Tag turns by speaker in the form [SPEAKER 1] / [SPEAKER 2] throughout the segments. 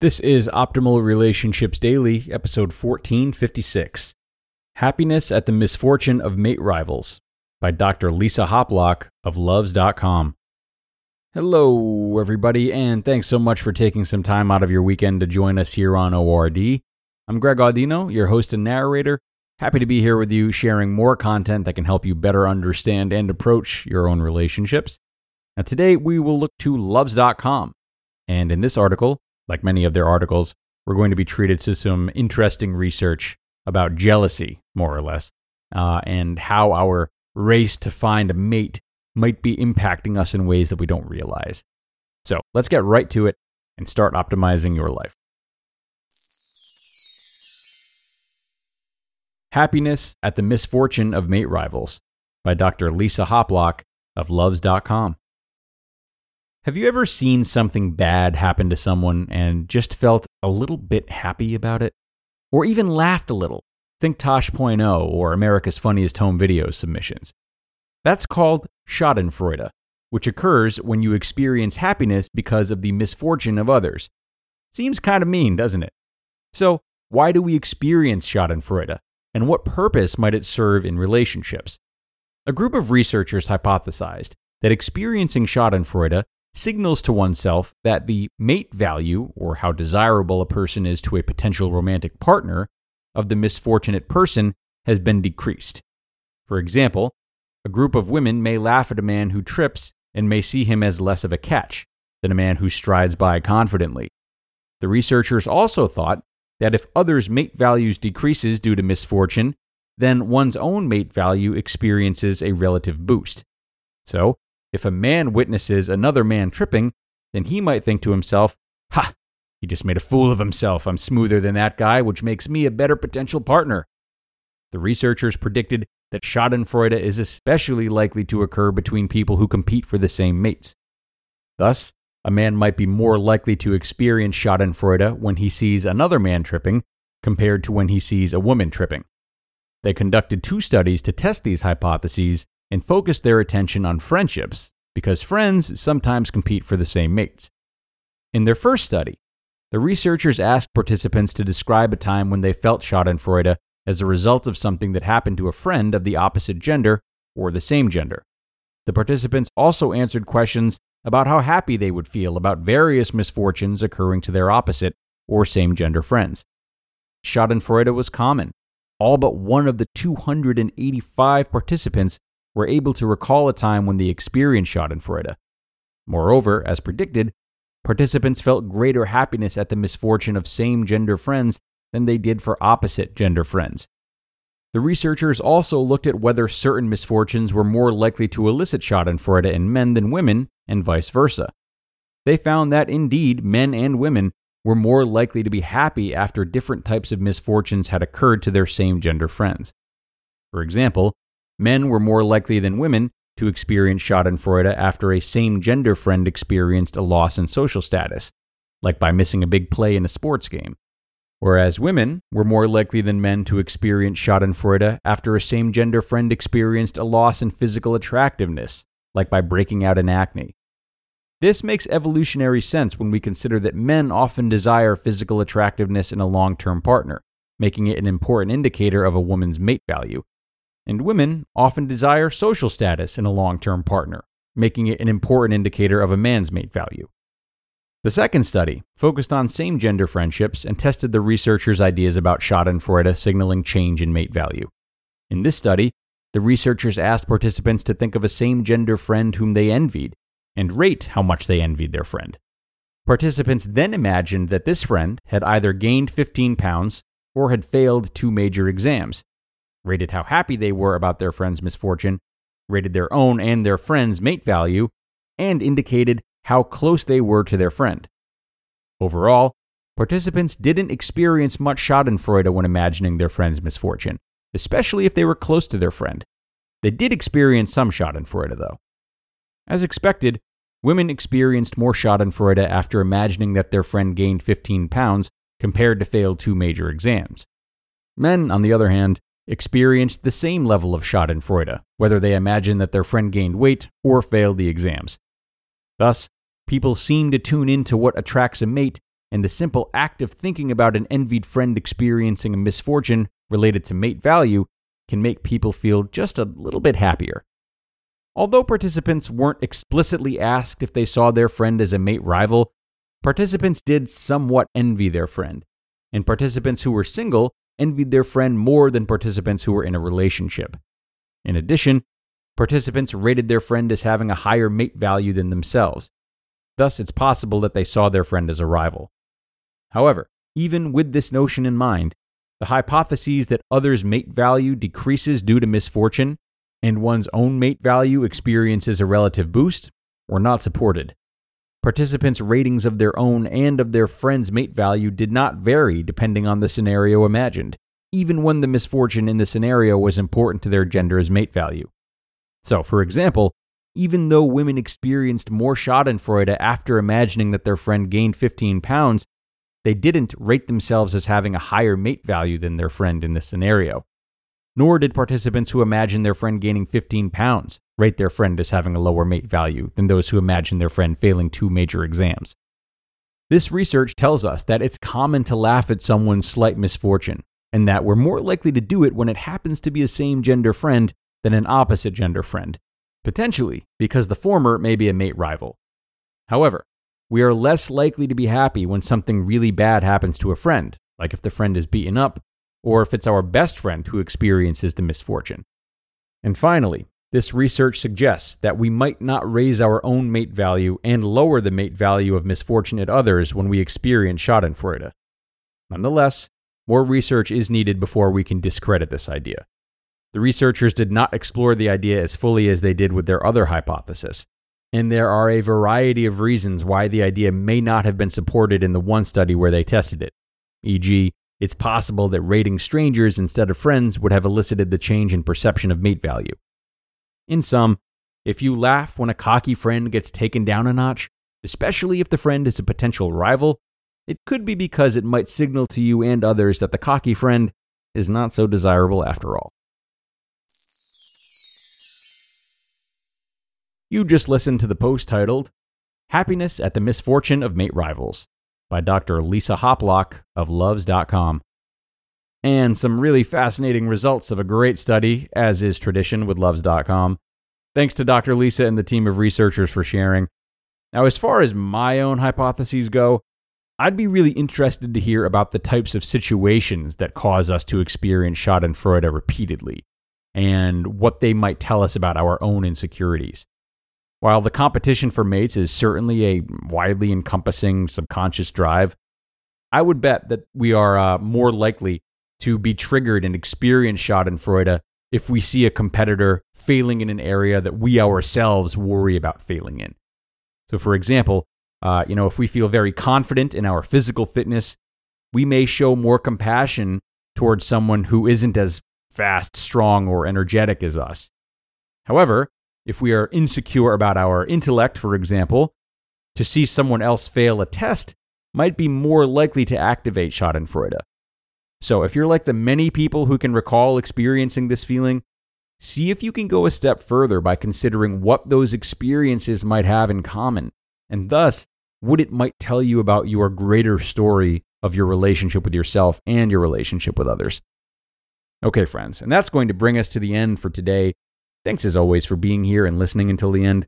[SPEAKER 1] This is Optimal Relationships Daily, episode 1456 Happiness at the Misfortune of Mate Rivals by Dr. Lisa Hoplock of Luvze.com. Hello, everybody, and thanks so much for taking some time out of your weekend to join us here on ORD. I'm Greg Audino, your host and narrator. Happy to be here with you, sharing more content that can help you better understand and approach your own relationships. Now, today we will look to Luvze.com. And in this article, like many of their articles, we're going to be treated to some interesting research about jealousy, more or less, uh, and how our race to find a mate might be impacting us in ways that we don't realize. So let's get right to it and start optimizing your life. Happiness at the Misfortune of Mate Rivals by Dr. Lisa Hoplock of Luvze.com. Have you ever seen something bad happen to someone and just felt a little bit happy about it? Or even laughed a little? Think Tosh.0 or America's Funniest Home Videos submissions. That's called Schadenfreude, which occurs when you experience happiness because of the misfortune of others. Seems kind of mean, doesn't it? So, why do we experience Schadenfreude, and what purpose might it serve in relationships? A group of researchers hypothesized that experiencing Schadenfreude signals to oneself that the mate value, or how desirable a person is to a potential romantic partner, of the misfortunate person has been decreased. For example, a group of women may laugh at a man who trips and may see him as less of a catch than a man who strides by confidently. The researchers also thought that if others' mate values decreases due to misfortune, then one's own mate value experiences a relative boost. So, if a man witnesses another man tripping, then he might think to himself, Ha! He just made a fool of himself. I'm smoother than that guy, which makes me a better potential partner. The researchers predicted that Schadenfreude is especially likely to occur between people who compete for the same mates. Thus, a man might be more likely to experience Schadenfreude when he sees another man tripping compared to when he sees a woman tripping. They conducted two studies to test these hypotheses and focused their attention on friendships because friends sometimes compete for the same mates. In their first study, the researchers asked participants to describe a time when they felt Schadenfreude as a result of something that happened to a friend of the opposite gender or the same gender. The participants also answered questions about how happy they would feel about various misfortunes occurring to their opposite or same gender friends. Schadenfreude was common. All but one of the 285 participants were able to recall a time when they experienced Schadenfreude. Moreover, as predicted, participants felt greater happiness at the misfortune of same gender friends than they did for opposite gender friends. The researchers also looked at whether certain misfortunes were more likely to elicit Schadenfreude in men than women, and vice versa. They found that indeed men and women were more likely to be happy after different types of misfortunes had occurred to their same gender friends. For example, men were more likely than women to experience Schadenfreude after a same gender friend experienced a loss in social status, like by missing a big play in a sports game. Whereas women were more likely than men to experience Schadenfreude after a same gender friend experienced a loss in physical attractiveness, like by breaking out in acne. This makes evolutionary sense when we consider that men often desire physical attractiveness in a long term partner, making it an important indicator of a woman's mate value, and women often desire social status in a long term partner, making it an important indicator of a man's mate value. The second study focused on same gender friendships and tested the researchers' ideas about Schadenfreude signaling change in mate value. In this study, the researchers asked participants to think of a same gender friend whom they envied and rate how much they envied their friend. Participants then imagined that this friend had either gained 15 pounds or had failed two major exams, rated how happy they were about their friend's misfortune, rated their own and their friend's mate value, and indicated how close they were to their friend. Overall, participants didn't experience much Schadenfreude when imagining their friend's misfortune, especially if they were close to their friend. They did experience some Schadenfreude, though. As expected, women experienced more Schadenfreude after imagining that their friend gained 15 pounds compared to failed two major exams. Men, on the other hand, experienced the same level of Schadenfreude, whether they imagined that their friend gained weight or failed the exams. Thus, people seem to tune into what attracts a mate, and the simple act of thinking about an envied friend experiencing a misfortune related to mate value can make people feel just a little bit happier. Although participants weren't explicitly asked if they saw their friend as a mate rival, participants did somewhat envy their friend, and participants who were single envied their friend more than participants who were in a relationship. In addition, participants rated their friend as having a higher mate value than themselves. Thus, it's possible that they saw their friend as a rival. However, even with this notion in mind, the hypotheses that others' mate value decreases due to misfortune and one's own mate value experiences a relative boost were not supported. Participants' ratings of their own and of their friend's mate value did not vary depending on the scenario imagined, even when the misfortune in the scenario was important to their gender's mate value. So, for example, even though women experienced more Schadenfreude after imagining that their friend gained 15 pounds, they didn't rate themselves as having a higher mate value than their friend in this scenario. Nor did participants who imagined their friend gaining 15 pounds rate their friend as having a lower mate value than those who imagine their friend failing two major exams. This research tells us that it's common to laugh at someone's slight misfortune, and that we're more likely to do it when it happens to be a same gender friend than an opposite gender friend, potentially because the former may be a mate rival. However, we are less likely to be happy when something really bad happens to a friend, like if the friend is beaten up, or if it's our best friend who experiences the misfortune. And finally, this research suggests that we might not raise our own mate value and lower the mate value of misfortunate others when we experience Schadenfreude. Nonetheless, more research is needed before we can discredit this idea. The researchers did not explore the idea as fully as they did with their other hypothesis, and there are a variety of reasons why the idea may not have been supported in the one study where they tested it. E.g., it's possible that rating strangers instead of friends would have elicited the change in perception of mate value. In sum, if you laugh when a cocky friend gets taken down a notch, especially if the friend is a potential rival, it could be because it might signal to you and others that the cocky friend is not so desirable after all. You just listened to the post titled Happiness at the Misfortune of Mate Rivals by Dr. Lisa Hoplock of Luvze.com. And some really fascinating results of a great study, as is tradition with Luvze.com. Thanks to Dr. Lisa and the team of researchers for sharing. Now, as far as my own hypotheses go, I'd be really interested to hear about the types of situations that cause us to experience Schadenfreude repeatedly and what they might tell us about our own insecurities. While the competition for mates is certainly a widely encompassing subconscious drive, I would bet that we are uh, more likely to be triggered and experience Schadenfreude if we see a competitor failing in an area that we ourselves worry about failing in. So, for example, uh, you know, if we feel very confident in our physical fitness, we may show more compassion towards someone who isn't as fast, strong, or energetic as us. However, if we are insecure about our intellect, for example, to see someone else fail a test might be more likely to activate Schadenfreude. So, if you're like the many people who can recall experiencing this feeling, see if you can go a step further by considering what those experiences might have in common, and thus what it might tell you about your greater story of your relationship with yourself and your relationship with others. Okay, friends, and that's going to bring us to the end for today. Thanks as always for being here and listening until the end.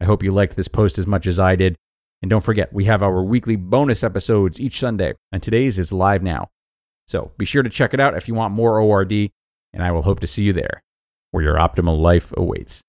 [SPEAKER 1] I hope you liked this post as much as I did. And don't forget, we have our weekly bonus episodes each Sunday, and today's is live now. So be sure to check it out if you want more ORD. and I will hope to see you there, where your optimal life awaits.